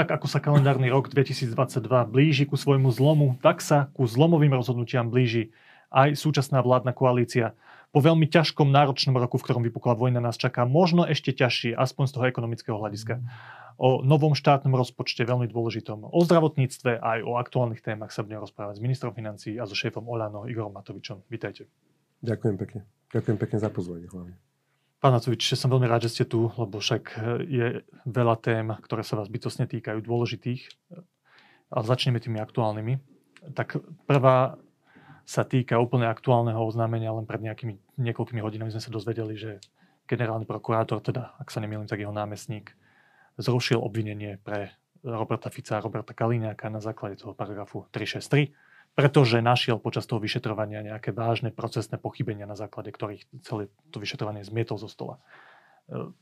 tak ako sa kalendárny rok 2022 blíži ku svojmu zlomu, tak sa ku zlomovým rozhodnutiam blíži aj súčasná vládna koalícia. Po veľmi ťažkom, náročnom roku, v ktorom vypukla vojna, nás čaká možno ešte ťažšie, aspoň z toho ekonomického hľadiska. O novom štátnom rozpočte, veľmi dôležitom, o zdravotníctve aj o aktuálnych témach sa budem rozprávať s ministrom financí a so šéfom Olano Igorom Matovičom. Vítajte. Ďakujem pekne. Ďakujem pekne za pozvanie hlavne. Pán Matovič, som veľmi rád, že ste tu, lebo však je veľa tém, ktoré sa vás bytosne týkajú, dôležitých. A začneme tými aktuálnymi. Tak prvá sa týka úplne aktuálneho oznámenia, len pred nejakými niekoľkými hodinami sme sa dozvedeli, že generálny prokurátor, teda ak sa nemýlim, tak jeho námestník, zrušil obvinenie pre Roberta Fica a Roberta Kaliňáka na základe toho paragrafu 363 pretože našiel počas toho vyšetrovania nejaké vážne procesné pochybenia, na základe ktorých celé to vyšetrovanie zmietol zo stola. E,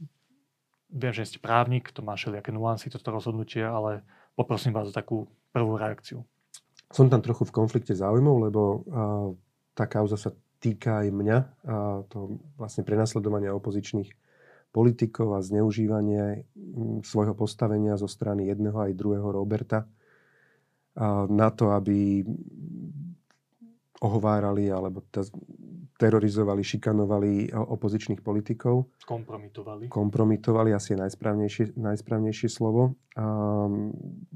viem, že ste právnik, to má všelijaké nuancy, toto rozhodnutie, ale poprosím vás o takú prvú reakciu. Som tam trochu v konflikte záujmov, lebo a, tá kauza sa týka aj mňa, to vlastne prenasledovania opozičných politikov a zneužívanie svojho postavenia zo strany jedného aj druhého Roberta na to, aby ohovárali alebo terorizovali, šikanovali opozičných politikov. Kompromitovali. Kompromitovali, asi je najsprávnejšie, najsprávnejšie slovo.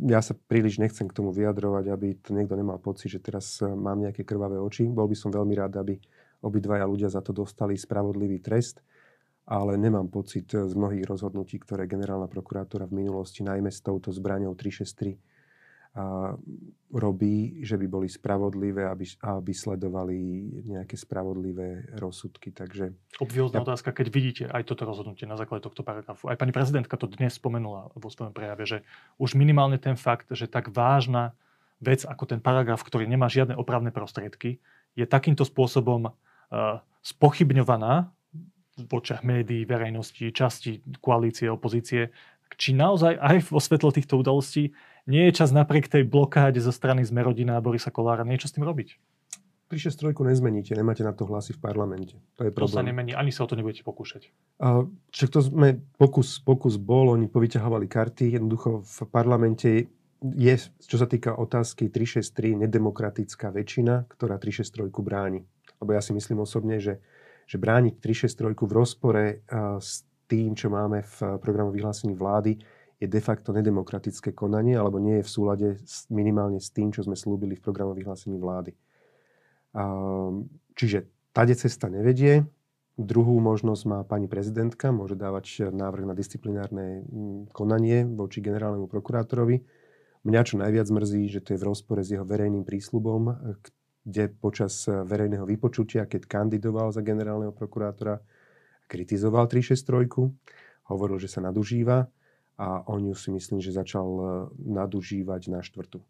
Ja sa príliš nechcem k tomu vyjadrovať, aby to niekto nemal pocit, že teraz mám nejaké krvavé oči. Bol by som veľmi rád, aby obidvaja ľudia za to dostali spravodlivý trest, ale nemám pocit z mnohých rozhodnutí, ktoré generálna prokurátora v minulosti, najmä s touto zbraňou 363, a robí, že by boli spravodlivé, aby, aby sledovali nejaké spravodlivé rozsudky. Takže... Obviozná ja... otázka, keď vidíte aj toto rozhodnutie na základe tohto paragrafu. Aj pani prezidentka to dnes spomenula vo svojom prejave, že už minimálne ten fakt, že tak vážna vec ako ten paragraf, ktorý nemá žiadne opravné prostriedky, je takýmto spôsobom uh, spochybňovaná v očiach médií, verejnosti, časti koalície, opozície, či naozaj aj vo svetle týchto udalostí nie je čas napriek tej blokáde zo strany Zmerodina a Borisa Kolára niečo s tým robiť? 363 nezmeníte, nemáte na to hlasy v parlamente. To je problém. To sa nemení, ani sa o to nebudete pokúšať. A, však to sme, pokus, pokus bol, oni povyťahovali karty, jednoducho v parlamente je, čo sa týka otázky 363, nedemokratická väčšina, ktorá 363 bráni. Lebo ja si myslím osobne, že, že brániť 363 v rozpore s tým, čo máme v programu vyhlásení vlády, je de facto nedemokratické konanie alebo nie je v súlade s, minimálne s tým, čo sme slúbili v programu vyhlásení vlády. Čiže tade cesta nevedie. Druhú možnosť má pani prezidentka, môže dávať návrh na disciplinárne mm, konanie voči generálnemu prokurátorovi. Mňa čo najviac mrzí, že to je v rozpore s jeho verejným prísľubom, kde počas verejného vypočutia, keď kandidoval za generálneho prokurátora, kritizoval 363, hovoril, že sa nadužíva a on ju si myslím, že začal e, nadužívať na štvrtu.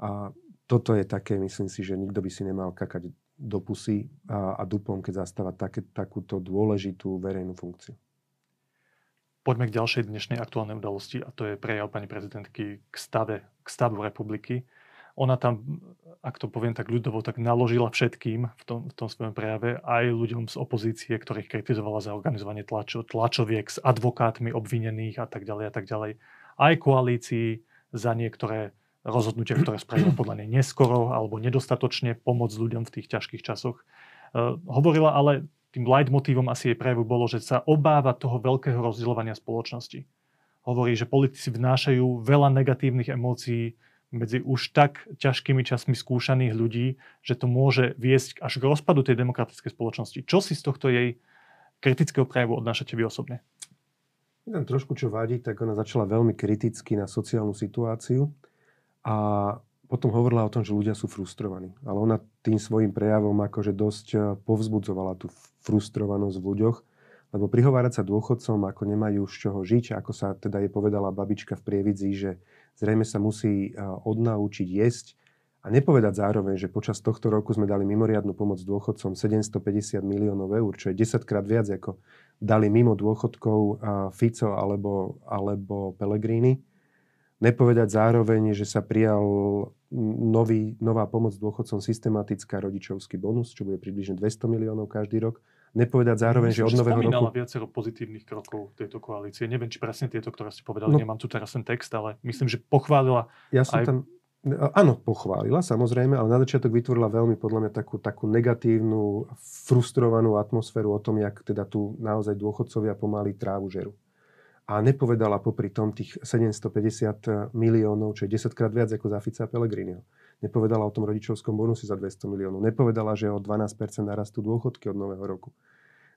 A toto je také, myslím si, že nikto by si nemal kakať do pusy a, a dupom, keď zastáva také, takúto dôležitú verejnú funkciu. Poďme k ďalšej dnešnej aktuálnej udalosti a to je prejav pani prezidentky k, stave, k stavu republiky ona tam, ak to poviem tak ľudovo, tak naložila všetkým v tom, v tom svojom prejave, aj ľuďom z opozície, ktorých kritizovala za organizovanie tlačo, tlačoviek s advokátmi obvinených a tak ďalej a tak ďalej. Aj koalícii za niektoré rozhodnutia, ktoré spravila podľa nej neskoro alebo nedostatočne pomôcť ľuďom v tých ťažkých časoch. Uh, hovorila ale, tým leitmotívom asi jej prejavu bolo, že sa obáva toho veľkého rozdielovania spoločnosti. Hovorí, že politici vnášajú veľa negatívnych emócií medzi už tak ťažkými časmi skúšaných ľudí, že to môže viesť až k rozpadu tej demokratickej spoločnosti. Čo si z tohto jej kritického prejavu odnášate vy osobne? Tam trošku čo vadí, tak ona začala veľmi kriticky na sociálnu situáciu a potom hovorila o tom, že ľudia sú frustrovaní. Ale ona tým svojim prejavom akože dosť eh, povzbudzovala tú frustrovanosť v ľuďoch, lebo prihovárať sa dôchodcom, ako nemajú z čoho žiť, ako sa teda je povedala babička v Prievidzi, že zrejme sa musí odnaučiť jesť a nepovedať zároveň, že počas tohto roku sme dali mimoriadnu pomoc dôchodcom 750 miliónov eur, čo je 10 krát viac, ako dali mimo dôchodkov Fico alebo, alebo Pellegrini. Nepovedať zároveň, že sa prijal nový, nová pomoc dôchodcom systematická rodičovský bonus, čo bude približne 200 miliónov každý rok. Nepovedať zároveň, že od nového roku... viacero pozitívnych krokov tejto koalície. Neviem, či presne tieto, ktoré ste povedali, no, nemám tu teraz ten text, ale myslím, že pochválila ja som aj... tam, Áno, pochválila samozrejme, ale na začiatok vytvorila veľmi podľa mňa takú, takú negatívnu, frustrovanú atmosféru o tom, jak teda tu naozaj dôchodcovia pomaly trávu žeru. A nepovedala popri tom tých 750 miliónov, čo je 10 krát viac ako za Fica Pellegriniho. Nepovedala o tom rodičovskom bonuse za 200 miliónov. Nepovedala, že o 12% narastú dôchodky od nového roku.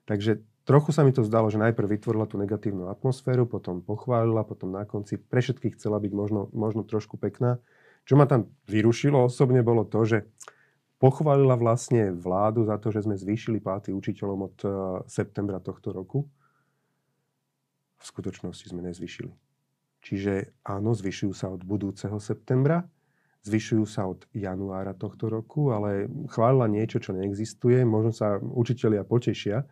Takže trochu sa mi to zdalo, že najprv vytvorila tú negatívnu atmosféru, potom pochválila, potom na konci pre všetkých chcela byť možno, možno trošku pekná čo ma tam vyrušilo osobne bolo to, že pochválila vlastne vládu za to, že sme zvýšili platy učiteľom od uh, septembra tohto roku. V skutočnosti sme nezvýšili. Čiže áno, zvyšujú sa od budúceho septembra, zvyšujú sa od januára tohto roku, ale chválila niečo, čo neexistuje. Možno sa učitelia potešia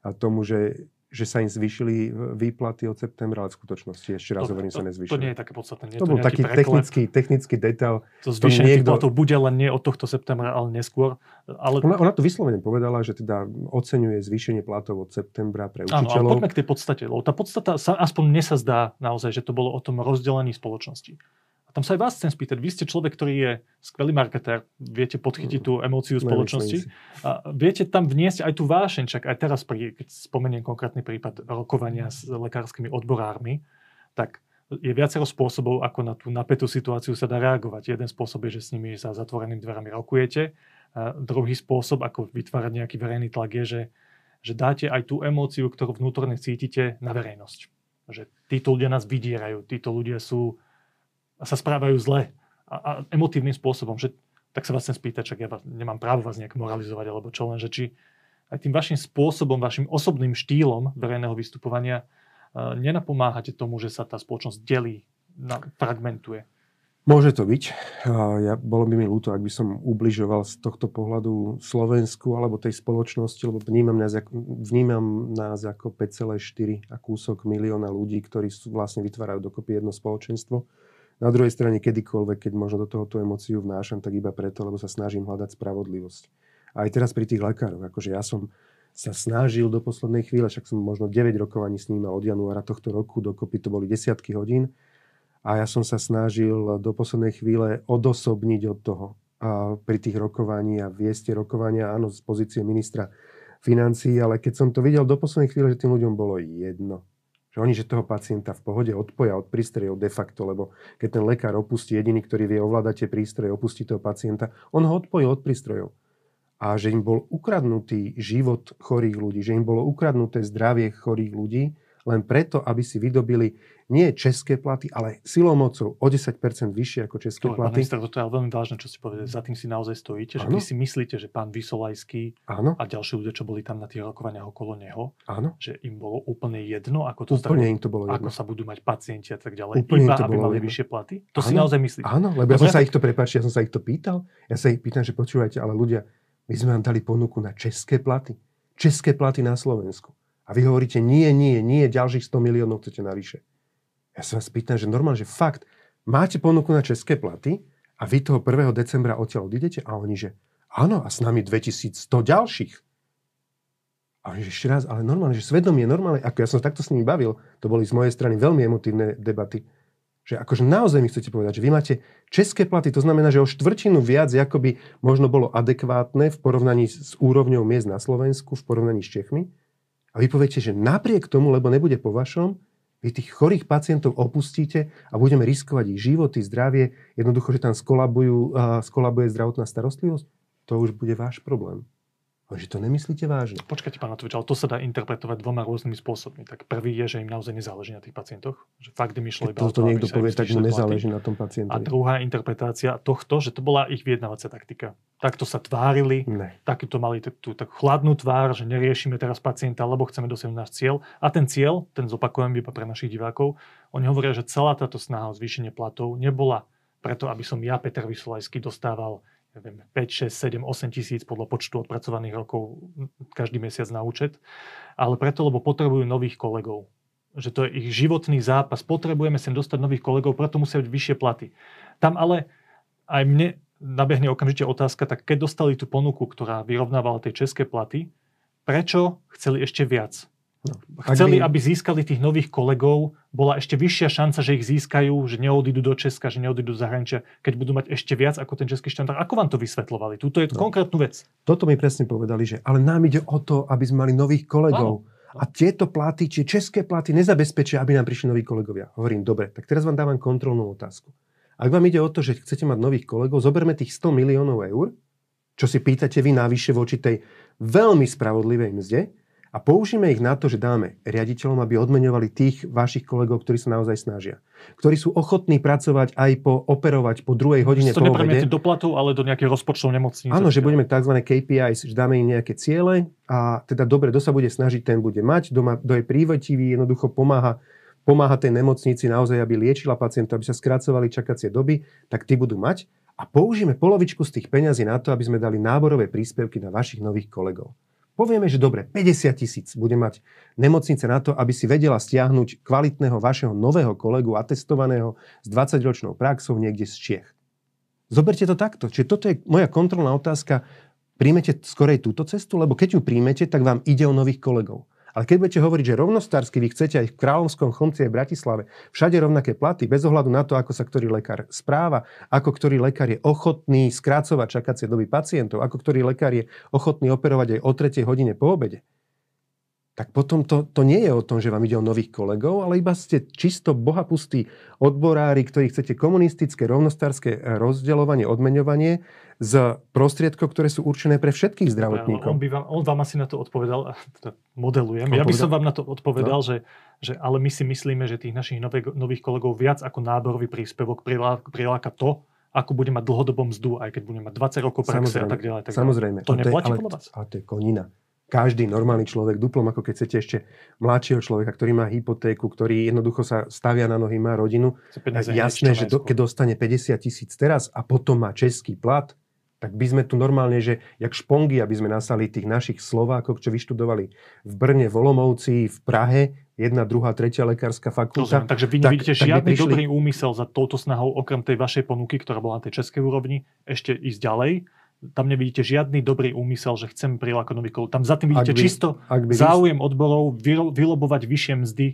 a tomu, že že sa im zvýšili výplaty od septembra, ale v skutočnosti ešte raz hovorím, sa nezvýšili. To nie je také podstatné. Nie to, to bol taký technický, technický detail. To zvýšenie niekto... platov bude len nie od tohto septembra, ale neskôr. Ale... Ona, ona to vyslovene povedala, že teda oceňuje zvýšenie platov od septembra pre učiteľov. Áno, ale poďme k tej podstate. Lebo tá podstata, sa, aspoň mne sa zdá naozaj, že to bolo o tom rozdelení spoločnosti. A tam sa aj vás chcem spýtať. Vy ste človek, ktorý je skvelý marketér, viete podchytiť tú emóciu spoločnosti. A viete tam vniesť aj tú vášeň, čak aj teraz, pri, keď spomeniem konkrétny prípad rokovania s lekárskymi odborármi, tak je viacero spôsobov, ako na tú napätú situáciu sa dá reagovať. Jeden spôsob je, že s nimi za zatvorenými dverami rokujete. A druhý spôsob, ako vytvárať nejaký verejný tlak, je, že, že dáte aj tú emóciu, ktorú vnútorne cítite na verejnosť. Že títo ľudia nás vydierajú, títo ľudia sú sa správajú zle a, a emotívnym spôsobom, že tak sa vás chcem spýtať, čak ja vás, nemám právo vás nejak moralizovať, alebo čo len, že či aj tým vašim spôsobom, vašim osobným štýlom verejného vystupovania uh, nenapomáhate tomu, že sa tá spoločnosť delí, na, fragmentuje. Môže to byť. Ja, bolo by mi ľúto, ak by som ubližoval z tohto pohľadu Slovensku alebo tej spoločnosti, lebo vnímam nás, vnímam nás ako 5,4 a kúsok milióna ľudí, ktorí sú, vlastne vytvárajú dokopy jedno spoločenstvo. Na druhej strane, kedykoľvek, keď možno do toho tú emóciu vnášam, tak iba preto, lebo sa snažím hľadať spravodlivosť. Aj teraz pri tých lekároch, akože ja som sa snažil do poslednej chvíle, však som možno 9 rokovaní s ním od januára tohto roku dokopy to boli desiatky hodín. A ja som sa snažil do poslednej chvíle odosobniť od toho a pri tých rokovaní a vieste rokovania, áno, z pozície ministra financií, ale keď som to videl do poslednej chvíle, že tým ľuďom bolo jedno, oni, že toho pacienta v pohode odpoja od prístrojov de facto, lebo keď ten lekár opustí, jediný, ktorý vie ovládať tie prístroje, opustí toho pacienta, on ho odpojí od prístrojov. A že im bol ukradnutý život chorých ľudí, že im bolo ukradnuté zdravie chorých ľudí, len preto, aby si vydobili nie české platy, ale silou mocou o 10% vyššie ako české to, platy. Pán toto je ale veľmi vážne, čo ste povedali. Za tým si naozaj stojíte, že vy si myslíte, že pán Vysolajský Áno. a ďalší ľudia, čo boli tam na tých rokovaniach okolo neho, Áno. že im bolo úplne jedno, ako to úplne im to bolo jedno. ako sa budú mať pacienti a tak ďalej, úplne iba aby mali jedno. vyššie platy. To Áno. si naozaj myslíte. Áno, lebo ja som sa ich to, prepáči, ja som sa ich to pýtal. Ja sa ich pýtam, že počúvajte, ale ľudia, my sme vám dali ponuku na české platy. České platy na Slovensku. A vy hovoríte, nie, nie, nie, ďalších 100 miliónov chcete navyše. Ja sa vás pýtam, že normálne, že fakt, máte ponuku na české platy a vy toho 1. decembra odtiaľ odidete a oni, že áno, a s nami 2100 ďalších. A oni, že ešte raz, ale normálne, že svedomie normálne, ako ja som takto s nimi bavil, to boli z mojej strany veľmi emotívne debaty, že akože naozaj mi chcete povedať, že vy máte české platy, to znamená, že o štvrtinu viac, ako by možno bolo adekvátne v porovnaní s úrovňou miest na Slovensku, v porovnaní s Čechmi, a vy poviete, že napriek tomu, lebo nebude po vašom, vy tých chorých pacientov opustíte a budeme riskovať ich životy, zdravie, jednoducho, že tam skolabujú, uh, skolabuje zdravotná starostlivosť, to už bude váš problém. Ale že to nemyslíte vážne. Počkajte, pán Matovič, ale to sa dá interpretovať dvoma rôznymi spôsobmi. Tak prvý je, že im naozaj nezáleží na tých pacientoch. Že fakt im išlo iba to, to niekto povie, tak mu nezáleží na tom pacientovi. A druhá interpretácia tohto, že to bola ich vyjednávacia taktika. Takto sa tvárili, ne. takto mali tú tak chladnú tvár, že neriešime teraz pacienta, lebo chceme dosiahnuť náš cieľ. A ten cieľ, ten zopakujem iba pre našich divákov, oni hovoria, že celá táto snaha o zvýšenie platov nebola preto, aby som ja, Peter Vysolajský, dostával neviem, 5, 6, 7, 8 tisíc podľa počtu odpracovaných rokov každý mesiac na účet, ale preto, lebo potrebujú nových kolegov. Že to je ich životný zápas. Potrebujeme sem dostať nových kolegov, preto musia byť vyššie platy. Tam ale aj mne nabehne okamžite otázka, tak keď dostali tú ponuku, ktorá vyrovnávala tie české platy, prečo chceli ešte viac. No, chceli, by... aby získali tých nových kolegov, bola ešte vyššia šanca, že ich získajú, že neodídu do Česka, že neodídu do zahraničia, keď budú mať ešte viac ako ten český štandard. Ako vám to vysvetľovali? Tuto je no. konkrétnu vec. Toto mi presne povedali, že ale nám ide o to, aby sme mali nových kolegov. Áno. A tieto platy, či české platy nezabezpečia, aby nám prišli noví kolegovia. Hovorím, dobre, tak teraz vám dávam kontrolnú otázku. Ak vám ide o to, že chcete mať nových kolegov, zoberme tých 100 miliónov eur, čo si pýtate vy navyše voči tej veľmi spravodlivej mzde a použijeme ich na to, že dáme riaditeľom, aby odmeňovali tých vašich kolegov, ktorí sa naozaj snažia. Ktorí sú ochotní pracovať aj po operovať po druhej hodine to po obede. do platu, ale do nejakých rozpočtov nemocnice. Áno, že budeme tzv. KPIs, že dáme im nejaké ciele a teda dobre, kto sa bude snažiť, ten bude mať, kto, má, kto je prívetivý, jednoducho pomáha pomáha tej nemocnici naozaj, aby liečila pacientov, aby sa skracovali čakacie doby, tak tí budú mať. A použijeme polovičku z tých peňazí na to, aby sme dali náborové príspevky na vašich nových kolegov. Povieme, že dobre, 50 tisíc bude mať nemocnice na to, aby si vedela stiahnuť kvalitného vašeho nového kolegu, atestovaného s 20-ročnou praxou niekde z Čiech. Zoberte to takto. Čiže toto je moja kontrolná otázka. Príjmete skorej túto cestu? Lebo keď ju príjmete, tak vám ide o nových kolegov. Ale keď budete hovoriť, že rovnostársky vy chcete aj v Kráľovskom chomci aj v Bratislave, všade rovnaké platy, bez ohľadu na to, ako sa ktorý lekár správa, ako ktorý lekár je ochotný skrácovať čakacie doby pacientov, ako ktorý lekár je ochotný operovať aj o 3 hodine po obede, tak potom to, to nie je o tom, že vám ide o nových kolegov, ale iba ste čisto bohapustí odborári, ktorí chcete komunistické, rovnostárske rozdeľovanie, odmeňovanie z prostriedkov, ktoré sú určené pre všetkých zdravotníkov. On, by vám, on vám asi na to odpovedal, teda modelujem, ja by som vám na to odpovedal, no. že, že ale my si myslíme, že tých našich nových, nových kolegov viac ako náborový príspevok priláka to, ako bude mať dlhodobom mzdu, aj keď bude mať 20 rokov praxe a tak ďalej. Tak samozrejme. To neplatí ale, vás? Ale to je konina každý normálny človek, duplom ako keď chcete ešte mladšieho človeka, ktorý má hypotéku, ktorý jednoducho sa stavia na nohy, má rodinu. Jasné, že do, keď dostane 50 tisíc teraz a potom má český plat, tak by sme tu normálne, že jak špongy, aby sme nasali tých našich Slovákov, čo vyštudovali v Brne, v Olomovci, v Prahe, jedna, druhá, tretia lekárska fakulta. Rozumiem, takže vy nevidíte tak, žiadny prišli... dobrý úmysel za touto snahou, okrem tej vašej ponuky, ktorá bola na tej českej úrovni, ešte ísť ďalej tam nevidíte žiadny dobrý úmysel, že chcem prilákať nových kolegov. Tam za tým vidíte by, čisto ak by záujem odborov vylobovať vyššie mzdy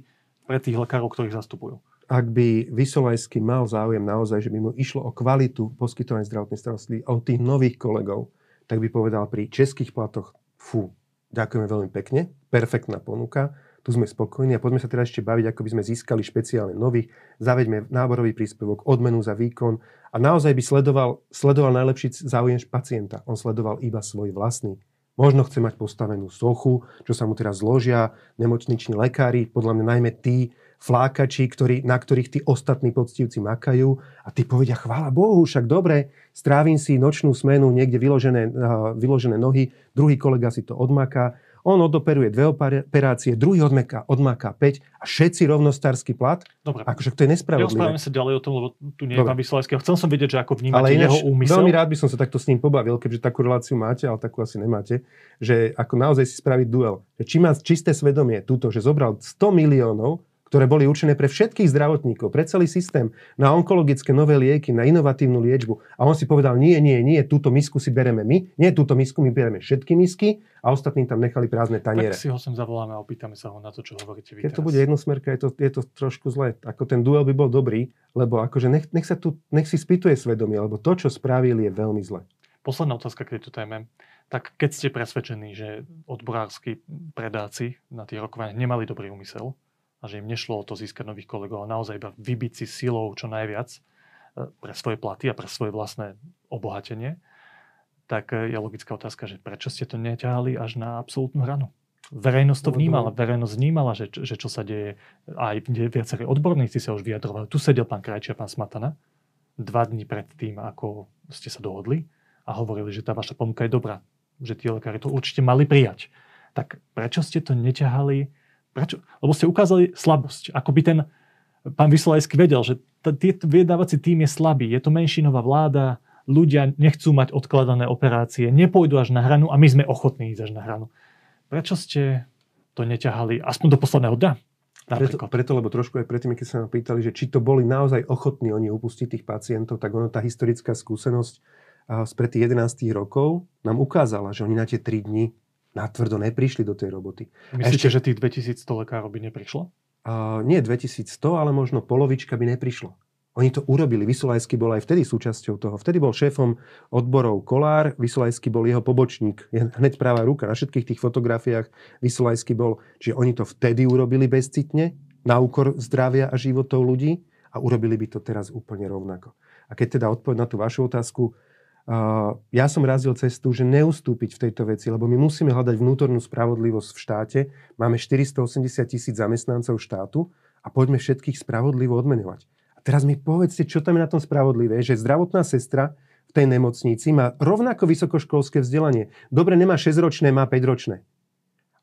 pre tých lekárov, ktorých zastupujú. Ak by Vysolajský mal záujem naozaj, že by mu išlo o kvalitu poskytovania zdravotnej starostlivosti, o tých nových kolegov, tak by povedal pri českých platoch, fú, ďakujeme veľmi pekne, perfektná ponuka, tu sme spokojní a poďme sa teraz ešte baviť, ako by sme získali špeciálne nových, zaveďme náborový príspevok, odmenu za výkon a naozaj by sledoval, sledoval najlepší záujem pacienta. On sledoval iba svoj vlastný. Možno chce mať postavenú sochu, čo sa mu teraz zložia nemocniční lekári, podľa mňa najmä tí flákači, ktorí, na ktorých tí ostatní poctivci makajú a tí povedia, chvála Bohu, však dobre, strávim si nočnú smenu, niekde vyložené, vyložené nohy, druhý kolega si to odmaká on odoperuje dve operácie, druhý odmeka, odmaká 5 a všetci rovnostársky plat. Dobre. Akože to je nespravodlivé. Rozprávame sa ďalej o tom, lebo tu nie je pán Vysolajský. Chcel som vedieť, že ako vnímate ale ináč, jeho úmysel. Veľmi rád by som sa takto s ním pobavil, keďže takú reláciu máte, ale takú asi nemáte, že ako naozaj si spraviť duel. Či má čisté svedomie túto, že zobral 100 miliónov ktoré boli určené pre všetkých zdravotníkov, pre celý systém, na onkologické nové lieky, na inovatívnu liečbu. A on si povedal, nie, nie, nie, túto misku si bereme my, nie túto misku, my bereme všetky misky a ostatným tam nechali prázdne taniere. Tak si ho sem zavoláme a opýtame sa ho na to, čo hovoríte vy Keď to bude jednosmerka, je to, je to trošku zlé. Ako ten duel by bol dobrý, lebo akože nech, nech, sa tu, nech si spýtuje svedomie, lebo to, čo spravili, je veľmi zlé. Posledná otázka keď tu téme. Tak keď ste presvedčení, že odborársky predáci na tých rokovaniach nemali dobrý úmysel, a že im nešlo o to získať nových kolegov, a naozaj iba vybiť si silou čo najviac e, pre svoje platy a pre svoje vlastné obohatenie, tak e, je logická otázka, že prečo ste to neťahali až na absolútnu hranu? Verejnosť to vnímala, verejnosť vnímala, že, že čo sa deje. Aj viacerí odborníci sa už vyjadrovali. Tu sedel pán Krajčí a pán Smatana dva dní pred tým, ako ste sa dohodli a hovorili, že tá vaša ponuka je dobrá, že tí lekári to určite mali prijať. Tak prečo ste to neťahali Prečo? Lebo ste ukázali slabosť. Ako by ten pán Vysolajský vedel, že t- vyjedávací tým je slabý. Je to menšinová vláda, ľudia nechcú mať odkladané operácie, nepôjdu až na hranu a my sme ochotní ísť až na hranu. Prečo ste to neťahali aspoň do posledného dňa? Preto, preto, lebo trošku aj predtým, keď sa nám pýtali, že či to boli naozaj ochotní oni upustiť tých pacientov, tak ono tá historická skúsenosť spred tých 11 rokov nám ukázala, že oni na tie 3 dni natvrdo neprišli do tej roboty. Myslíte, ešte, že tých 2100 lekárov by neprišlo? Uh, nie 2100, ale možno polovička by neprišlo. Oni to urobili. Vysolajský bol aj vtedy súčasťou toho. Vtedy bol šéfom odborov Kolár, Vysolajský bol jeho pobočník. Hneď práva ruka. Na všetkých tých fotografiách Vysolajský bol. Čiže oni to vtedy urobili bezcitne, na úkor zdravia a životov ľudí a urobili by to teraz úplne rovnako. A keď teda odpoveď na tú vašu otázku, ja som razil cestu, že neustúpiť v tejto veci, lebo my musíme hľadať vnútornú spravodlivosť v štáte. Máme 480 tisíc zamestnancov štátu a poďme všetkých spravodlivo odmenovať. Teraz mi povedzte, čo tam je na tom spravodlivé, že zdravotná sestra v tej nemocnici má rovnako vysokoškolské vzdelanie. Dobre, nemá 6-ročné, má 5-ročné.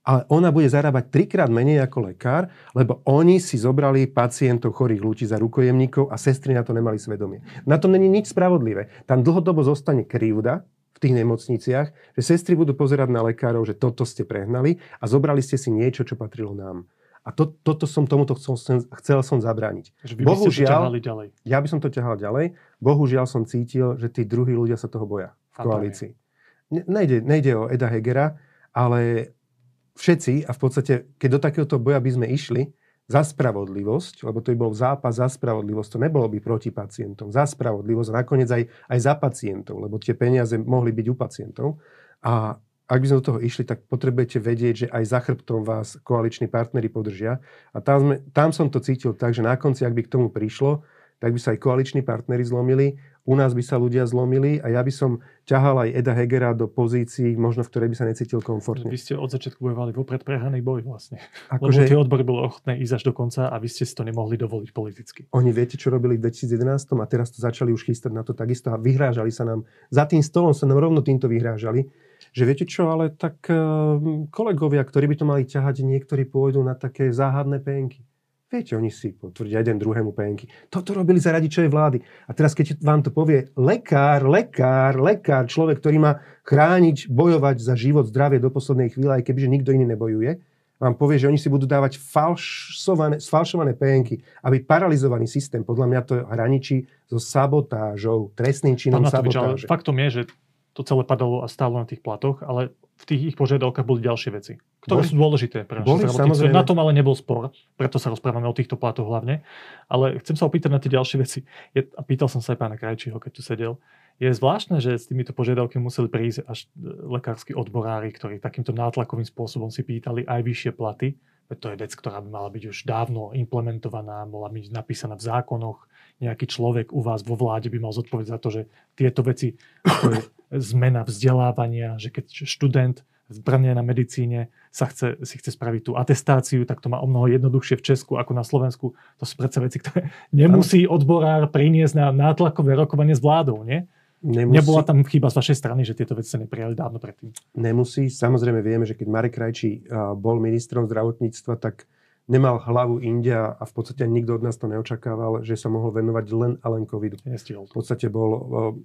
Ale ona bude zarábať trikrát menej ako lekár, lebo oni si zobrali pacientov chorých ľudí za rukojemníkov a sestry na to nemali svedomie. Na tom není nič spravodlivé. Tam dlhodobo zostane krivda v tých nemocniciach, že sestry budú pozerať na lekárov, že toto ste prehnali a zobrali ste si niečo, čo patrilo nám. A to, toto som tomuto chcel, chcel som zabrániť. Že vy Bohužiaľ, to ďalej. Ja by som to ťahal ďalej. Bohužiaľ som cítil, že tí druhí ľudia sa toho boja v koalícii. nejde, nejde o Eda Hegera, ale všetci, a v podstate, keď do takéhoto boja by sme išli, za spravodlivosť, lebo to by bol zápas za spravodlivosť, to nebolo by proti pacientom, za spravodlivosť a nakoniec aj, aj za pacientov, lebo tie peniaze mohli byť u pacientov. A ak by sme do toho išli, tak potrebujete vedieť, že aj za chrbtom vás koaliční partnery podržia. A tam, sme, tam som to cítil tak, že na konci, ak by k tomu prišlo, tak by sa aj koaliční partnery zlomili, u nás by sa ľudia zlomili a ja by som ťahal aj Eda Hegera do pozícií, možno v ktorej by sa necítil komfortne. Vy ste od začiatku bojovali vopred prehraný boj vlastne. Ako Lebo že... tie odbory boli ochotné ísť až do konca a vy ste si to nemohli dovoliť politicky. Oni viete, čo robili v 2011 a teraz to začali už chystať na to takisto a vyhrážali sa nám. Za tým stolom sa nám rovno týmto vyhrážali že viete čo, ale tak uh, kolegovia, ktorí by to mali ťahať, niektorí pôjdu na také záhadné penky. Viete, oni si potvrdia jeden druhému penky. Toto robili za radičovej vlády. A teraz, keď vám to povie lekár, lekár, lekár, človek, ktorý má chrániť, bojovať za život, zdravie do poslednej chvíle, aj kebyže nikto iný nebojuje, vám povie, že oni si budú dávať falšované, sfalšované penky, aby paralizovaný systém, podľa mňa to hraničí so sabotážou, trestným činom sabotáže. Faktom je, že to celé padalo a stálo na tých platoch, ale v tých ich požiadavkách boli ďalšie veci, ktoré boli, sú dôležité pre zdravotníctvo. Na tom ale nebol spor, preto sa rozprávame o týchto platoch hlavne. Ale chcem sa opýtať na tie ďalšie veci. Je, a pýtal som sa aj pána Krajčího, keď tu sedel. Je zvláštne, že s týmito požiadavkami museli prísť až e, lekársky odborári, ktorí takýmto nátlakovým spôsobom si pýtali aj vyššie platy. Veď to je vec, ktorá by mala byť už dávno implementovaná, bola byť napísaná v zákonoch. Nejaký človek u vás vo vláde by mal zodpovedať za to, že tieto veci, ako je zmena vzdelávania, že keď študent v Brne na medicíne sa chce, si chce spraviť tú atestáciu, tak to má o mnoho jednoduchšie v Česku ako na Slovensku. To sú predsa veci, ktoré nemusí odborár priniesť na nátlakové rokovanie s vládou, nie? Nemusí. Nebola tam chyba z vašej strany, že tieto veci sa neprijali dávno predtým? Nemusí. Samozrejme vieme, že keď Marek Krajčí bol ministrom zdravotníctva, tak nemal hlavu India a v podstate nikto od nás to neočakával, že sa mohol venovať len a len covidu. Nestihol. V podstate bol,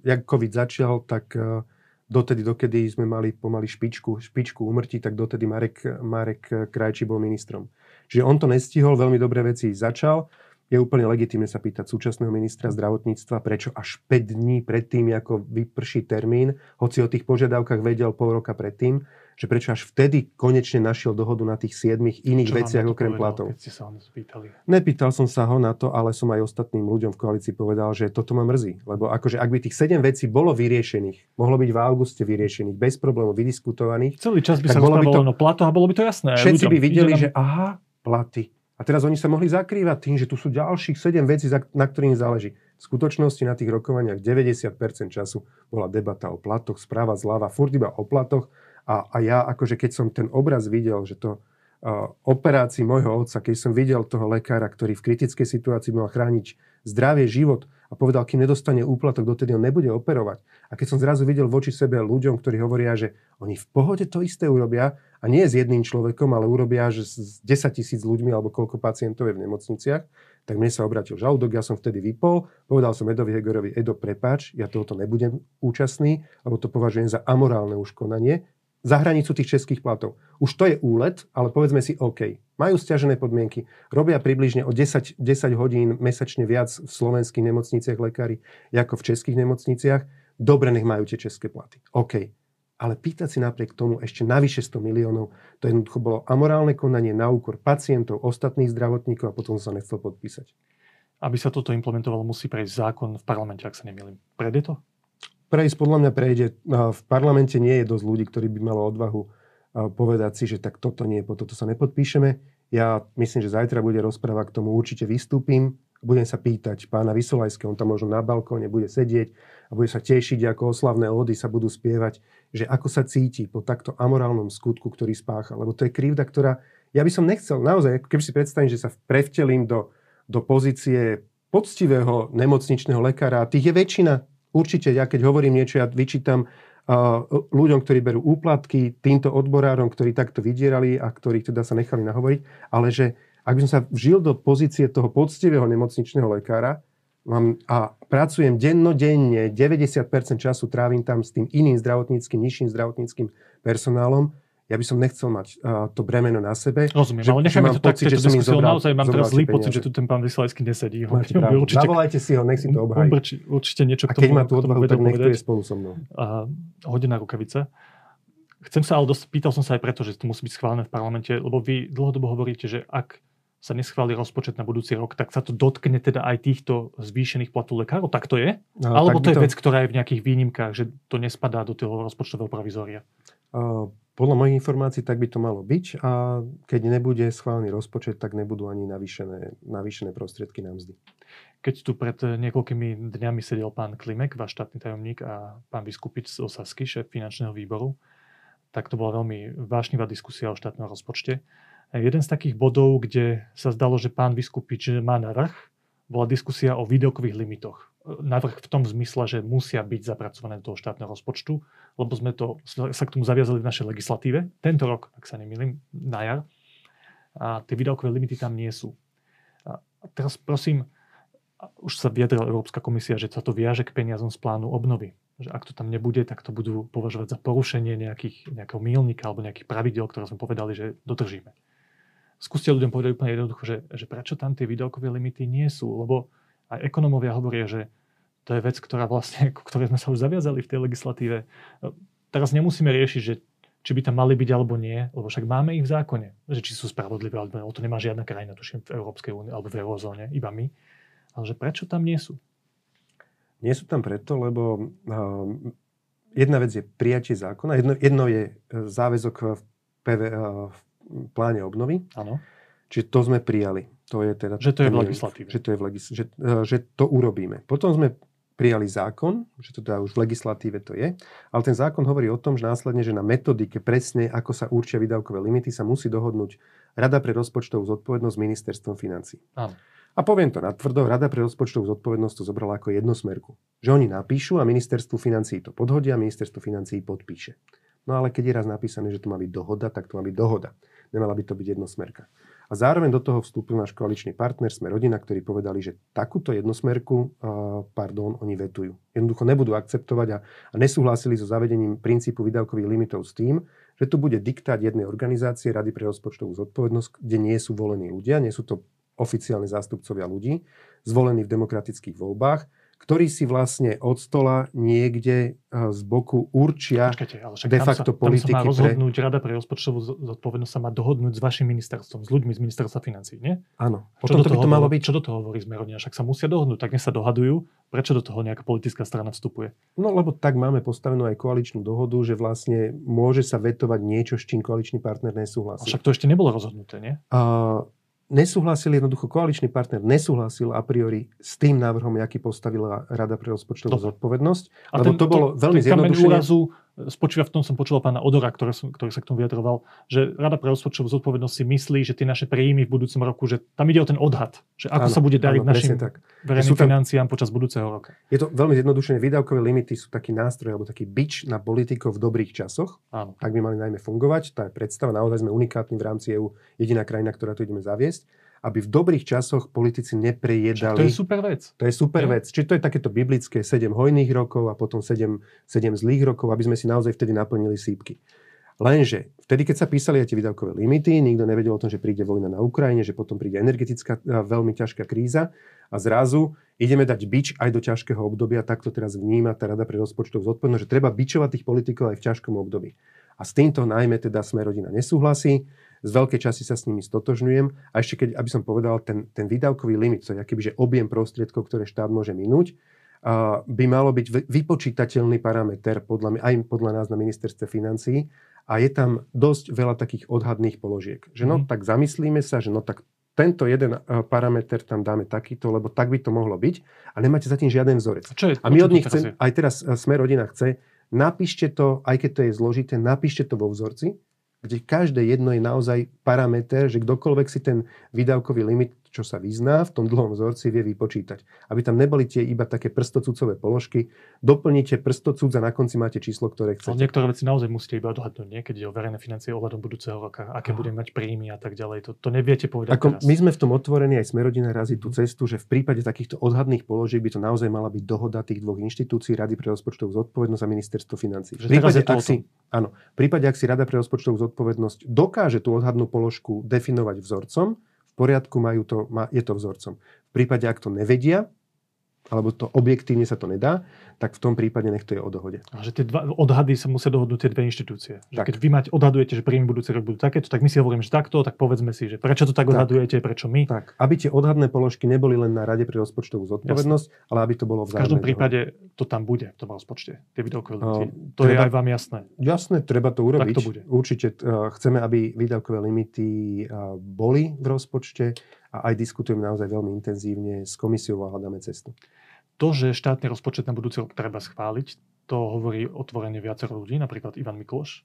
jak covid začal, tak e, dotedy, dokedy sme mali pomaly špičku, špičku umrtí, tak dotedy Marek, Marek Krajčí bol ministrom. Čiže on to nestihol, veľmi dobré veci začal. Je úplne legitimné sa pýtať súčasného ministra zdravotníctva, prečo až 5 dní predtým, ako vyprší termín, hoci o tých požiadavkách vedel pol roka predtým, že prečo až vtedy konečne našiel dohodu na tých siedmých iných Čo veciach okrem povedal, platov. Keď ste sa spýtali? Nepýtal som sa ho na to, ale som aj ostatným ľuďom v koalícii povedal, že toto ma mrzí. Lebo akože ak by tých 7 vecí bolo vyriešených, mohlo byť v auguste vyriešených, bez problémov vydiskutovaných. Celý čas by sa rozprávalo to, o platoch a bolo by to jasné. Všetci ľuďom. by videli, že aha, platy. A teraz oni sa mohli zakrývať tým, že tu sú ďalších 7 vecí, na ktorých záleží. V skutočnosti na tých rokovaniach 90% času bola debata o platoch, správa zľava, furt iba o platoch a, a ja, akože keď som ten obraz videl, že to uh, operácii môjho otca, keď som videl toho lekára, ktorý v kritickej situácii mal chrániť zdravie, život a povedal, kým nedostane úplatok, dotedy on nebude operovať. A keď som zrazu videl voči sebe ľuďom, ktorí hovoria, že oni v pohode to isté urobia a nie s jedným človekom, ale urobia, že s 10 tisíc ľuďmi alebo koľko pacientov je v nemocniciach, tak mne sa obratil žalúdok, ja som vtedy vypol, povedal som Edovi Hegerovi, Edo, prepač, ja tohoto nebudem účastný, lebo to považujem za amorálne uškonanie, za hranicu tých českých platov. Už to je úlet, ale povedzme si OK. Majú stiažené podmienky, robia približne o 10, 10 hodín mesačne viac v slovenských nemocniciach lekári, ako v českých nemocniciach. Dobre, nech majú tie české platy. OK. ale pýtať si napriek tomu ešte navyše 100 miliónov, to jednoducho bolo amorálne konanie na úkor pacientov, ostatných zdravotníkov a potom sa nechcel podpísať. Aby sa toto implementovalo, musí prejsť zákon v parlamente, ak sa nemýlim. Prejde to? Prejsť podľa mňa prejde. V parlamente nie je dosť ľudí, ktorí by malo odvahu povedať si, že tak toto nie, po toto sa nepodpíšeme. Ja myslím, že zajtra bude rozpráva k tomu, určite vystúpim budem sa pýtať pána Vysolajského, on tam možno na balkóne bude sedieť a bude sa tešiť, ako oslavné ódy sa budú spievať, že ako sa cíti po takto amorálnom skutku, ktorý spácha. Lebo to je krivda, ktorá... Ja by som nechcel, naozaj, keby si predstavím, že sa prevtelím do, do pozície poctivého nemocničného lekára, a tých je väčšina. Určite, ja keď hovorím niečo, ja vyčítam ľuďom, ktorí berú úplatky, týmto odborárom, ktorí takto vydierali a ktorí teda sa nechali nahovoriť, ale že ak by som sa vžil do pozície toho poctivého nemocničného lekára mám, a pracujem dennodenne, 90% času trávim tam s tým iným zdravotníckým, nižším zdravotníckým personálom, ja by som nechcel mať uh, to bremeno na sebe. Rozumiem, že, ale necháme to tak, že som zobral, naozaj mám teraz zlý pocit, že tu ten pán Vyslajský nesedí. Určite, Zavolajte si ho, nech si to obhají. Určite, určite niečo k tomu, a keď má tú odvahu, tak nech je spolu so mnou. A hodená rukavica. Chcem sa ale dosť, pýtal som sa aj preto, že to musí byť schválené v parlamente, lebo vy dlhodobo hovoríte, že ak sa neschváli rozpočet na budúci rok, tak sa to dotkne teda aj týchto zvýšených platov lekárov? Tak to je? No, Alebo to je to... vec, ktorá je v nejakých výnimkách, že to nespadá do toho rozpočtového provizória? Podľa mojich informácií tak by to malo byť a keď nebude schválený rozpočet, tak nebudú ani navýšené, navýšené prostriedky na mzdy. Keď tu pred niekoľkými dňami sedel pán Klimek, váš štátny tajomník a pán Vyskupič z Osasky, šéf finančného výboru, tak to bola veľmi vášnivá diskusia o štátnom rozpočte. Jeden z takých bodov, kde sa zdalo, že pán Vyskupič má navrh, bola diskusia o videokových limitoch. Navrh v tom zmysle, že musia byť zapracované do toho štátneho rozpočtu, lebo sme to, sa k tomu zaviazali v našej legislatíve. Tento rok, ak sa nemýlim, na jar. A tie videokové limity tam nie sú. A teraz prosím, už sa vyjadrila Európska komisia, že sa to viaže k peniazom z plánu obnovy. Že ak to tam nebude, tak to budú považovať za porušenie nejakých, nejakého mílnika alebo nejakých pravidel, ktoré sme povedali, že dodržíme skúste ľuďom povedať úplne jednoducho, že, že prečo tam tie videokové limity nie sú, lebo aj ekonomovia hovoria, že to je vec, ktorá vlastne, ktoré sme sa už zaviazali v tej legislatíve. Teraz nemusíme riešiť, že či by tam mali byť alebo nie, lebo však máme ich v zákone, že či sú spravodlivé alebo nie. To nemá žiadna krajina, tuším, v Európskej únii alebo v eurozóne, iba my. Ale že prečo tam nie sú? Nie sú tam preto, lebo uh, jedna vec je prijatie zákona, jedno, jedno je e, záväzok v, PV, uh, v pláne obnovy. Áno. Čiže to sme prijali. To je teda, že to je v legislatíve. Že to, je v legis- že, že to urobíme. Potom sme prijali zákon, že to teda už v legislatíve to je, ale ten zákon hovorí o tom, že následne, že na metodike presne, ako sa určia výdavkové limity, sa musí dohodnúť Rada pre rozpočtovú zodpovednosť s ministerstvom financí. Áno. A poviem to natvrdo, Rada pre rozpočtovú zodpovednosť to zobrala ako jednosmerku. Že oni napíšu a ministerstvu financí to podhodia a ministerstvo financí podpíše. No ale keď je raz napísané, že to má byť dohoda, tak to má byť dohoda nemala by to byť jednosmerka. A zároveň do toho vstúpil náš koaličný partner, sme rodina, ktorí povedali, že takúto jednosmerku, pardon, oni vetujú. Jednoducho nebudú akceptovať a, a nesúhlasili so zavedením princípu výdavkových limitov s tým, že tu bude diktát jednej organizácie Rady pre rozpočtovú zodpovednosť, kde nie sú volení ľudia, nie sú to oficiálne zástupcovia ľudí, zvolení v demokratických voľbách, ktorí si vlastne od stola niekde eh, z boku určia Počkajte, ale však de facto tam sa, politiky. Tam sa má rozhodnúť, pre... Rada pre rozpočtovú zodpovednosť sa má dohodnúť s vašim ministerstvom, s ľuďmi z ministerstva financí, nie? Áno. Čo do, toho, by to malo byť? Čo do toho hovorí Zmerodina? Však sa musia dohodnúť, tak dnes sa dohadujú. Prečo do toho nejaká politická strana vstupuje? No lebo tak máme postavenú aj koaličnú dohodu, že vlastne môže sa vetovať niečo, s čím koaličný partner nesúhlasí. A však to ešte nebolo rozhodnuté, nie? Uh, nesúhlasili, jednoducho koaličný partner nesúhlasil a priori s tým návrhom, aký postavila Rada pre rozpočtovú zodpovednosť. A lebo ten, to bolo to, veľmi zjednodušené. úrazu spočíva v tom, som počul pána Odora, ktorý, som, ktorý sa k tomu vyjadroval, že Rada pre rozpočtovú zodpovednosť si myslí, že tie naše príjmy v budúcom roku, že tam ide o ten odhad, že ako áno, sa bude dariť áno, našim tak. verejným tam, financiám počas budúceho roka. Je to veľmi zjednodušené. Výdavkové limity sú taký nástroj alebo taký bič na politikov v dobrých časoch. Áno. Tak by mali najmä fungovať. Tá je predstava. Naozaj sme unikátni v rámci EU, jediná krajina, ktorá tu ideme zaviesť aby v dobrých časoch politici neprejedali. to je super vec. To je super je? vec. Čiže to je takéto biblické 7 hojných rokov a potom 7, 7 zlých rokov, aby sme si naozaj vtedy naplnili sípky. Lenže vtedy, keď sa písali aj tie výdavkové limity, nikto nevedel o tom, že príde vojna na Ukrajine, že potom príde energetická veľmi ťažká kríza a zrazu ideme dať bič aj do ťažkého obdobia. Takto teraz vníma tá Rada pre rozpočtov zodpovednosť, že treba bičovať tých politikov aj v ťažkom období. A s týmto najmä teda sme rodina nesúhlasí. Z veľkej časti sa s nimi stotožňujem. A ešte keď, aby som povedal, ten, ten výdavkový limit, to je akýby, že objem prostriedkov, ktoré štát môže minúť, by malo byť vypočítateľný parameter podľa, aj podľa nás na ministerstve financí a je tam dosť veľa takých odhadných položiek. Že no, mm. tak zamyslíme sa, že no tak tento jeden parameter tam dáme takýto, lebo tak by to mohlo byť a nemáte za tým žiaden vzorec. Čo je, a my od nich chcem, aj teraz sme rodina chce, napíšte to, aj keď to je zložité, napíšte to vo vzorci, kde každé jedno je naozaj parameter, že kdokoľvek si ten výdavkový limit čo sa vyzná, v tom dlhom vzorci vie vypočítať. Aby tam neboli tie iba také prstocúcové položky, doplníte prstocúc a na konci máte číslo, ktoré chcete. Ale niektoré veci naozaj musíte iba odhadnúť, nie? keď je o verejné financie ohľadom budúceho roka, aké budeme mať príjmy a tak ďalej. To, to neviete povedať Ako teraz. My sme v tom otvorení, aj sme rodina razí tú cestu, že v prípade takýchto odhadných položiek by to naozaj mala byť dohoda tých dvoch inštitúcií, Rady pre rozpočtovú zodpovednosť a ministerstvo financí. v prípade, ak si, áno, v prípade, ak si Rada pre rozpočtovú zodpovednosť dokáže tú odhadnú položku definovať vzorcom, poriadku, majú to, je to vzorcom. V prípade, ak to nevedia, alebo to objektívne sa to nedá, tak v tom prípade nech to je o dohode. A že tie dva odhady sa musia dohodnúť tie dve inštitúcie. Že keď vy mať, odhadujete, že príjmy budúci rok budú takéto, tak my si hovoríme, že takto, tak povedzme si, že prečo to tak, tak odhadujete, prečo my. Tak, aby tie odhadné položky neboli len na Rade pre rozpočtovú zodpovednosť, jasné. ale aby to bolo v V každom prípade dohode. to tam bude v tom rozpočte, tie výdavkové limity. Uh, to treba, je aj vám jasné. Jasné, treba to urobiť. Tak to bude. Určite uh, chceme, aby výdavkové limity uh, boli v rozpočte a aj diskutujeme naozaj veľmi intenzívne s komisiou a hľadáme cestu. To, že štátny rozpočet na budúci rok treba schváliť, to hovorí otvorene viacero ľudí, napríklad Ivan Mikloš,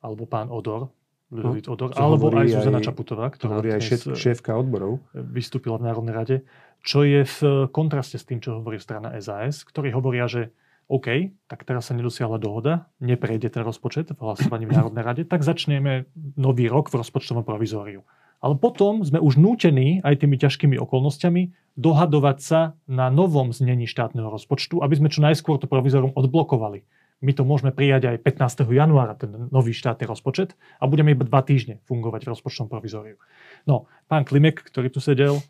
alebo pán Odor, Ľudovít no, Odor, alebo aj Zuzana Čaputová, ktorá hovorí aj šéf, šéfka odborov. vystúpila v Národnej rade, čo je v kontraste s tým, čo hovorí strana SAS, ktorí hovoria, že OK, tak teraz sa nedosiahla dohoda, neprejde ten rozpočet v hlasovaní v Národnej rade, tak začneme nový rok v rozpočtovom provizóriu. Ale potom sme už nútení aj tými ťažkými okolnostiami dohadovať sa na novom znení štátneho rozpočtu, aby sme čo najskôr to provizorum odblokovali. My to môžeme prijať aj 15. januára, ten nový štátny rozpočet a budeme iba dva týždne fungovať v rozpočtovom provizóriu. No, pán Klimek, ktorý tu sedel,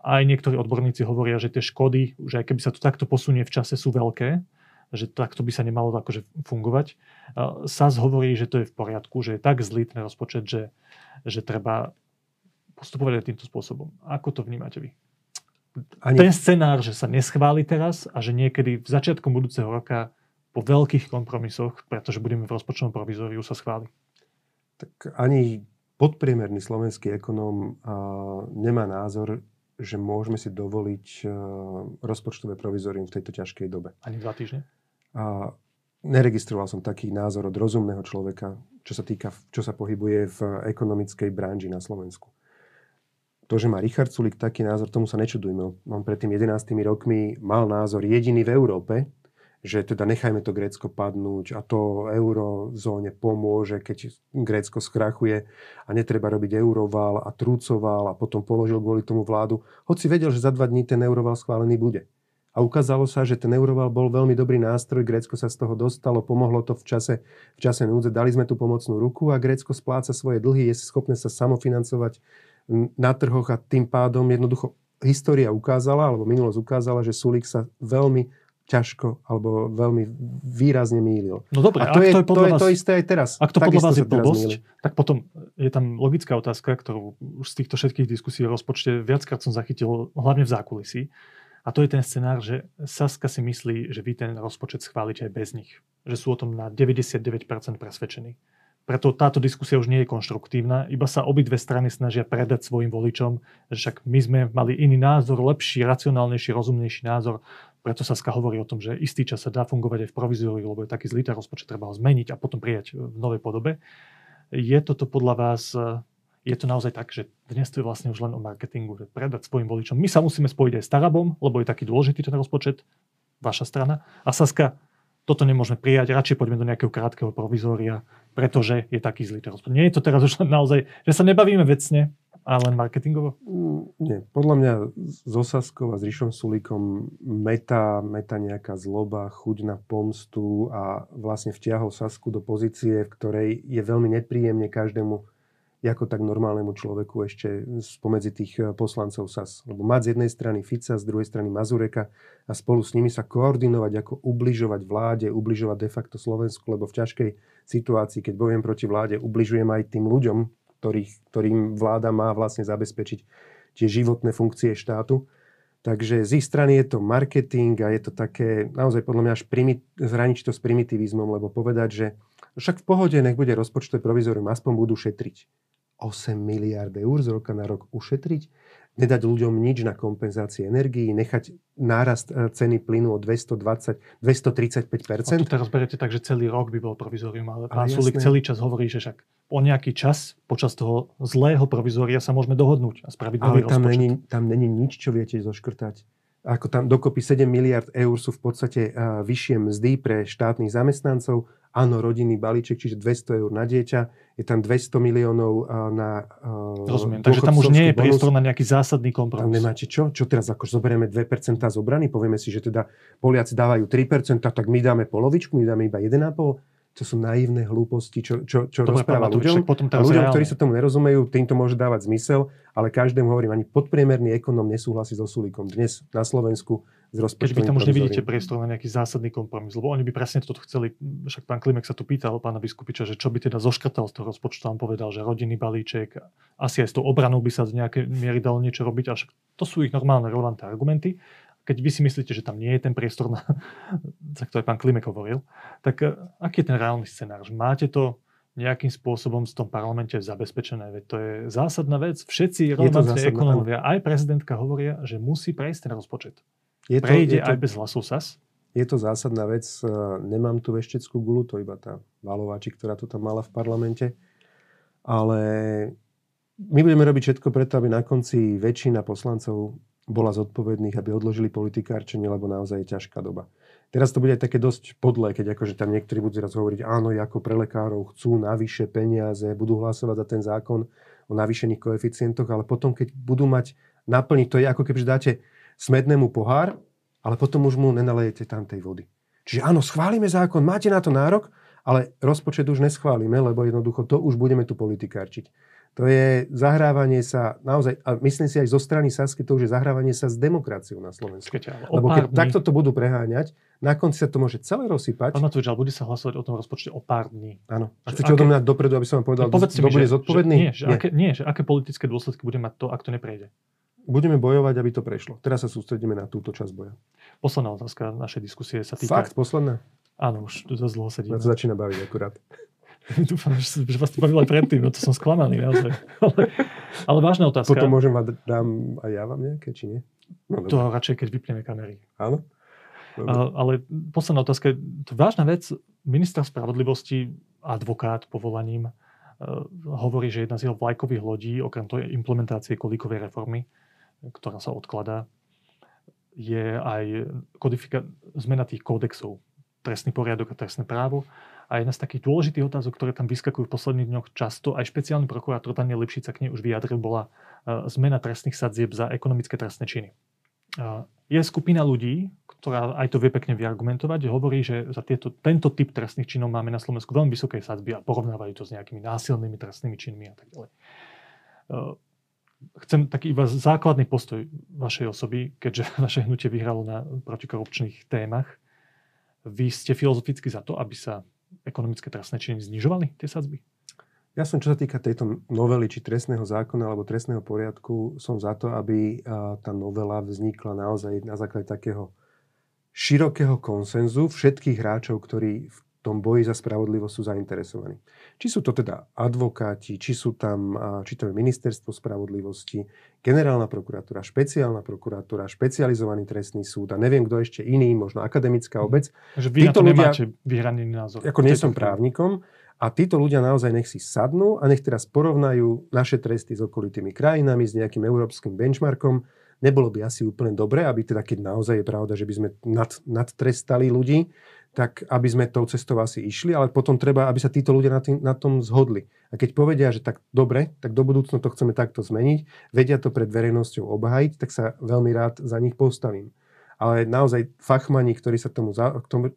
aj niektorí odborníci hovoria, že tie škody, že aj keby sa to takto posunie v čase, sú veľké, že takto by sa nemalo akože fungovať. SAS hovorí, že to je v poriadku, že je tak zlý ten rozpočet, že, že treba postupovať aj týmto spôsobom. Ako to vnímate vy? Ani... Ten scenár, že sa neschváli teraz a že niekedy v začiatkom budúceho roka po veľkých kompromisoch, pretože budeme v rozpočtovom provizóriu, sa schváli. Tak ani podpriemerný slovenský ekonóm nemá názor, že môžeme si dovoliť a, rozpočtové provizórium v tejto ťažkej dobe. Ani dva týždne? A, neregistroval som taký názor od rozumného človeka, čo sa týka, čo sa pohybuje v ekonomickej branži na Slovensku to, že má Richard Sulik taký názor, tomu sa nečudujme. On pred tým 11 rokmi mal názor jediný v Európe, že teda nechajme to Grécko padnúť a to eurozóne pomôže, keď Grécko skrachuje a netreba robiť euroval a trúcoval a potom položil kvôli tomu vládu. Hoci vedel, že za dva dní ten euroval schválený bude. A ukázalo sa, že ten euroval bol veľmi dobrý nástroj, Grécko sa z toho dostalo, pomohlo to v čase, v čase núdze, dali sme tu pomocnú ruku a Grécko spláca svoje dlhy, je schopné sa samofinancovať na trhoch a tým pádom jednoducho história ukázala, alebo minulosť ukázala, že Sulik sa veľmi ťažko alebo veľmi výrazne mýlil. No dobre, a to, je, to, je, to, je to isté aj teraz. Ak to podľa vás je blbosť, tak potom je tam logická otázka, ktorú už z týchto všetkých diskusí o rozpočte viackrát som zachytil, hlavne v zákulisí. A to je ten scenár, že Saska si myslí, že vy ten rozpočet schválite aj bez nich. Že sú o tom na 99% presvedčení. Preto táto diskusia už nie je konštruktívna, iba sa obidve strany snažia predať svojim voličom, že však my sme mali iný názor, lepší, racionálnejší, rozumnejší názor. Preto sa hovorí o tom, že istý čas sa dá fungovať aj v provizóriu, lebo je taký zlý rozpočet, treba ho zmeniť a potom prijať v novej podobe. Je toto podľa vás, je to naozaj tak, že dnes to je vlastne už len o marketingu, že predať svojim voličom. My sa musíme spojiť aj s Tarabom, lebo je taký dôležitý ten rozpočet, vaša strana. A Saska, toto nemôžeme prijať, radšej poďme do nejakého krátkeho provizória, pretože je taký zlý ten rozpočet. Nie je to teraz už naozaj, že sa nebavíme vecne, A len marketingovo? Mm, nie. Podľa mňa s Osaskou a s Rišom Sulíkom meta, meta nejaká zloba, chuť na pomstu a vlastne vtiahol Sasku do pozície, v ktorej je veľmi nepríjemne každému ako tak normálnemu človeku ešte spomedzi tých eh, poslancov SAS. Lebo mať z jednej strany Fica, z druhej strany Mazureka a spolu s nimi sa koordinovať, ako ubližovať vláde, ubližovať de facto Slovensku, lebo v ťažkej situácii, keď bojujem proti vláde, ubližujem aj tým ľuďom, ktorých, ktorým vláda má vlastne zabezpečiť tie životné funkcie štátu. Takže z ich strany je to marketing a je to také, naozaj podľa mňa až primit, zhraničiť to s primitivizmom, lebo povedať, že však v pohode nech bude rozpočtové provizorium, aspoň budú šetriť. 8 miliard eur z roka na rok ušetriť, nedať ľuďom nič na kompenzácie energií, nechať nárast e, ceny plynu o 220, 235%. A to teraz berete tak, že celý rok by bol provizorium, ale pán Sulik celý čas hovorí, že však o nejaký čas počas toho zlého provizória sa môžeme dohodnúť a spraviť nový tam rozpočet. Není, tam není nič, čo viete zoškrtať. Ako tam dokopy 7 miliard eur sú v podstate uh, vyššie mzdy pre štátnych zamestnancov, áno, rodinný balíček, čiže 200 eur na dieťa, je tam 200 miliónov na uh, Rozumiem, takže tam už nie je priestor na nejaký zásadný kompromis. Tam nemáte čo? Čo teraz, ako zoberieme 2% z obrany, povieme si, že teda Poliaci dávajú 3%, tak my dáme polovičku, my dáme iba 1,5%. To sú naivné hlúposti, čo, čo, čo Dobre, rozpráva ľuďom. Potom a ľuďom, reálne. ktorí sa tomu nerozumejú, týmto môže dávať zmysel, ale každému hovorím, ani podpriemerný ekonóm nesúhlasí so Sulíkom. Dnes na Slovensku s rozpočtovým Keď vy tam už nevidíte priestor na nejaký zásadný kompromis, lebo oni by presne toto chceli, však pán Klimek sa tu pýtal pána biskupiča, že čo by teda zoškrtal z toho rozpočtu, on povedal, že rodinný balíček, asi aj s tou obranou by sa z nejakej miery dalo niečo robiť, a však to sú ich normálne relevantné argumenty. Keď vy si myslíte, že tam nie je ten priestor, na, za ktorý pán Klimek hovoril, tak eh, aký je ten reálny scenár? Máte to nejakým spôsobom v tom parlamente zabezpečené. Veď to je zásadná vec. Všetci relevantní ekonómovia, aj prezidentka hovoria, že musí prejsť ten rozpočet. Je to, Prejde je to, aj bez hlasov SAS? Je to zásadná vec. E, nemám tu vešteckú gulu, to iba tá Valováči, ktorá to tam mala v parlamente. Ale my budeme robiť všetko preto, aby na konci väčšina poslancov bola zodpovedných, aby odložili politikárčenie, lebo naozaj je ťažká doba. Teraz to bude aj také dosť podlé, keď akože tam niektorí budú raz hovoriť, áno, ako pre lekárov chcú navyše peniaze, budú hlasovať za ten zákon o navýšených koeficientoch, ale potom, keď budú mať naplniť, to je ako keby dáte smednému pohár, ale potom už mu nenalejete tam tej vody. Čiže áno, schválime zákon, máte na to nárok, ale rozpočet už neschválime, lebo jednoducho to už budeme tu politikárčiť. To je zahrávanie sa naozaj, a myslím si aj zo strany Sasky, to už je zahrávanie sa s demokraciou na Slovensku. Keď, Lebo keď dní... takto to budú preháňať, na konci sa to môže celé rozsypať. Pán Matovič, ale bude sa hlasovať o tom rozpočte o pár dní. Áno. A chcete aké... odo mňa dopredu, aby som vám povedal, no, kto bude zodpovedný? Že, nie, že nie. Aké, nie, že aké politické dôsledky bude mať to, ak to neprejde budeme bojovať, aby to prešlo. Teraz sa sústredíme na túto časť boja. Posledná otázka našej diskusie sa týka... Fakt, posledná? Áno, už dosť dlho sedíme. to začína baviť akurát. Dúfam, že, že vás to bavilo aj predtým, no to som sklamaný naozaj. Ale, ale vážna otázka. Potom môžem vám dám aj ja vám nejaké, či nie? No, to dobre. radšej, keď vypneme kamery. Áno? A, ale posledná otázka. To vážna vec. Minister spravodlivosti, advokát povolaním, uh, hovorí, že jedna z jeho vlajkových lodí, okrem toho implementácie kolíkovej reformy, ktorá sa odkladá, je aj kodifika- zmena tých kódexov, trestný poriadok a trestné právo. A jedna z takých dôležitých otázok, ktoré tam vyskakujú v posledných dňoch často, aj špeciálny prokurátor Daniel Lipšica k nej už vyjadril, bola e, zmena trestných sadzieb za ekonomické trestné činy. Je skupina ľudí, ktorá aj to vie pekne vyargumentovať, hovorí, že za tieto, tento typ trestných činov máme na Slovensku veľmi vysoké sadzby a porovnávajú to s nejakými násilnými trestnými činmi a tak ďalej. E, chcem taký iba základný postoj vašej osoby, keďže vaše hnutie vyhralo na protikorupčných témach. Vy ste filozoficky za to, aby sa ekonomické trestné činy znižovali, tie sadzby? Ja som, čo sa týka tejto novely, či trestného zákona alebo trestného poriadku, som za to, aby tá novela vznikla naozaj na základe takého širokého konsenzu všetkých hráčov, ktorí v tom boji za spravodlivosť sú zainteresovaní. Či sú to teda advokáti, či sú tam, či to je ministerstvo spravodlivosti, generálna prokuratúra, špeciálna prokuratúra, špecializovaný trestný súd a neviem kto ešte iný, možno akademická mhm. obec. Takže vy Títo na to ľudia, nemáte vyhranený názor. Ako nie som právnikom, a títo ľudia naozaj nech si sadnú a nech teraz porovnajú naše tresty s okolitými krajinami, s nejakým európskym benchmarkom, nebolo by asi úplne dobré, aby teda, keď naozaj je pravda, že by sme nad, nadtrestali ľudí, tak aby sme tou cestou asi išli, ale potom treba, aby sa títo ľudia na, tým, na tom zhodli. A keď povedia, že tak dobre, tak do budúcna to chceme takto zmeniť, vedia to pred verejnosťou obhájiť, tak sa veľmi rád za nich postavím. Ale naozaj fachmani, ktorí sa tomu,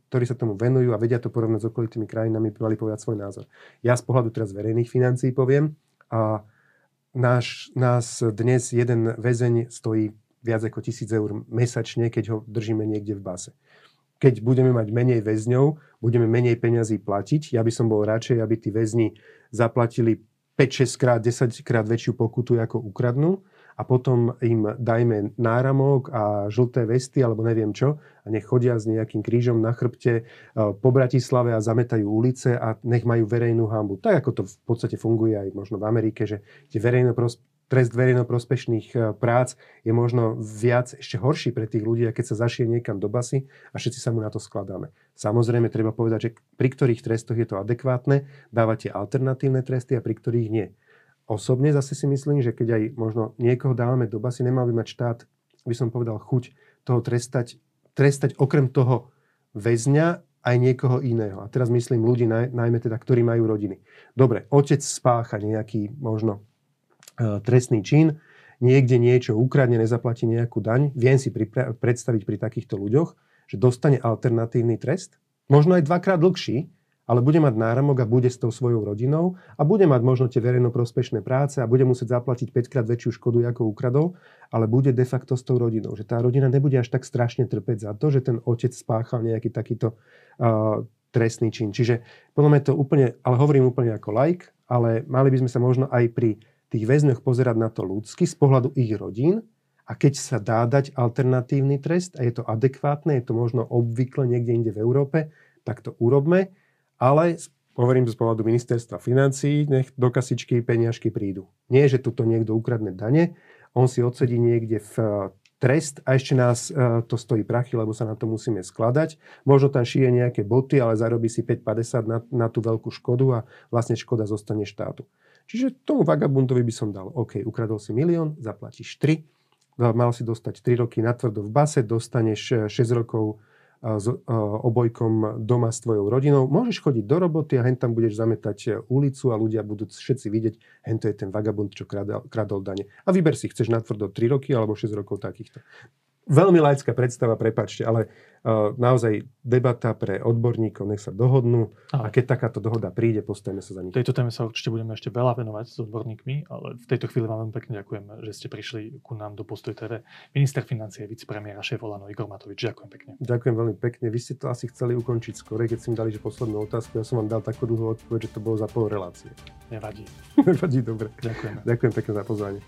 ktorí sa tomu venujú a vedia to porovnať s okolitými krajinami, mali povedať svoj názor. Ja z pohľadu teraz verejných financií poviem, a náš, nás dnes jeden väzeň stojí viac ako tisíc eur mesačne, keď ho držíme niekde v base keď budeme mať menej väzňov, budeme menej peňazí platiť. Ja by som bol radšej, aby tí väzni zaplatili 5-6 krát, 10 krát väčšiu pokutu, ako ukradnú a potom im dajme náramok a žlté vesty alebo neviem čo a nech chodia s nejakým krížom na chrbte e, po Bratislave a zametajú ulice a nech majú verejnú hambu. Tak ako to v podstate funguje aj možno v Amerike, že tie verejnoprospešné trest verejnoprospešných e, prác je možno viac ešte horší pre tých ľudí, keď sa zašie niekam do basy a všetci sa mu na to skladáme. Samozrejme, treba povedať, že pri ktorých trestoch je to adekvátne, dávate alternatívne tresty a pri ktorých nie. Osobne zase si myslím, že keď aj možno niekoho dávame do basy, nemal by mať štát, by som povedal, chuť toho trestať, trestať okrem toho väzňa aj niekoho iného. A teraz myslím ľudí, naj, najmä teda, ktorí majú rodiny. Dobre, otec spácha nejaký možno E, trestný čin, niekde niečo ukradne, nezaplatí nejakú daň, viem si pripra- predstaviť pri takýchto ľuďoch, že dostane alternatívny trest, možno aj dvakrát dlhší, ale bude mať náramok a bude s tou svojou rodinou a bude mať možno tie verejnoprospešné práce a bude musieť zaplatiť 5 krát väčšiu škodu, ako ukradol, ale bude de facto s tou rodinou. Že tá rodina nebude až tak strašne trpeť za to, že ten otec spáchal nejaký takýto uh, trestný čin. Čiže podľa mňa to úplne, ale hovorím úplne ako like, ale mali by sme sa možno aj pri tých väzňoch pozerať na to ľudsky z pohľadu ich rodín a keď sa dá dať alternatívny trest a je to adekvátne, je to možno obvykle niekde inde v Európe, tak to urobme, ale hovorím z pohľadu ministerstva financí, nech do kasičky peniažky prídu. Nie, že tuto niekto ukradne dane, on si odsedí niekde v eh, trest a ešte nás eh, to stojí prachy, lebo sa na to musíme skladať. Možno tam šije nejaké boty, ale zarobí si 5,50 na, na tú veľkú škodu a vlastne škoda zostane štátu. Čiže tomu vagabundovi by som dal, OK, ukradol si milión, zaplatíš 3, mal si dostať 3 roky natvrdo v base, dostaneš 6 eh, rokov s obojkom doma s tvojou rodinou. Môžeš chodiť do roboty a hen tam budeš zametať ulicu a ľudia budú všetci vidieť, hen to je ten vagabund, čo kradol, kradol dane. A vyber si, chceš natvrdo 3 roky alebo 6 rokov takýchto. Veľmi laická predstava, prepačte, ale uh, naozaj debata pre odborníkov, nech sa dohodnú a keď takáto dohoda príde, postavíme sa za nich. Tejto téme sa určite budeme ešte veľa venovať s odborníkmi, ale v tejto chvíli vám veľmi pekne ďakujem, že ste prišli ku nám do Postoj TV. Minister financie, vicepremiér a šéf Olano Igor Matovič. Ďakujem pekne. Ďakujem veľmi pekne. Vy ste to asi chceli ukončiť skore, keď ste mi dali že poslednú otázku. Ja som vám dal takú dlhú odpoveď, že to bolo za pol relácie. Nevadí. Nevadí, dobre. Ďakujem. Ďakujem pekne za pozvanie.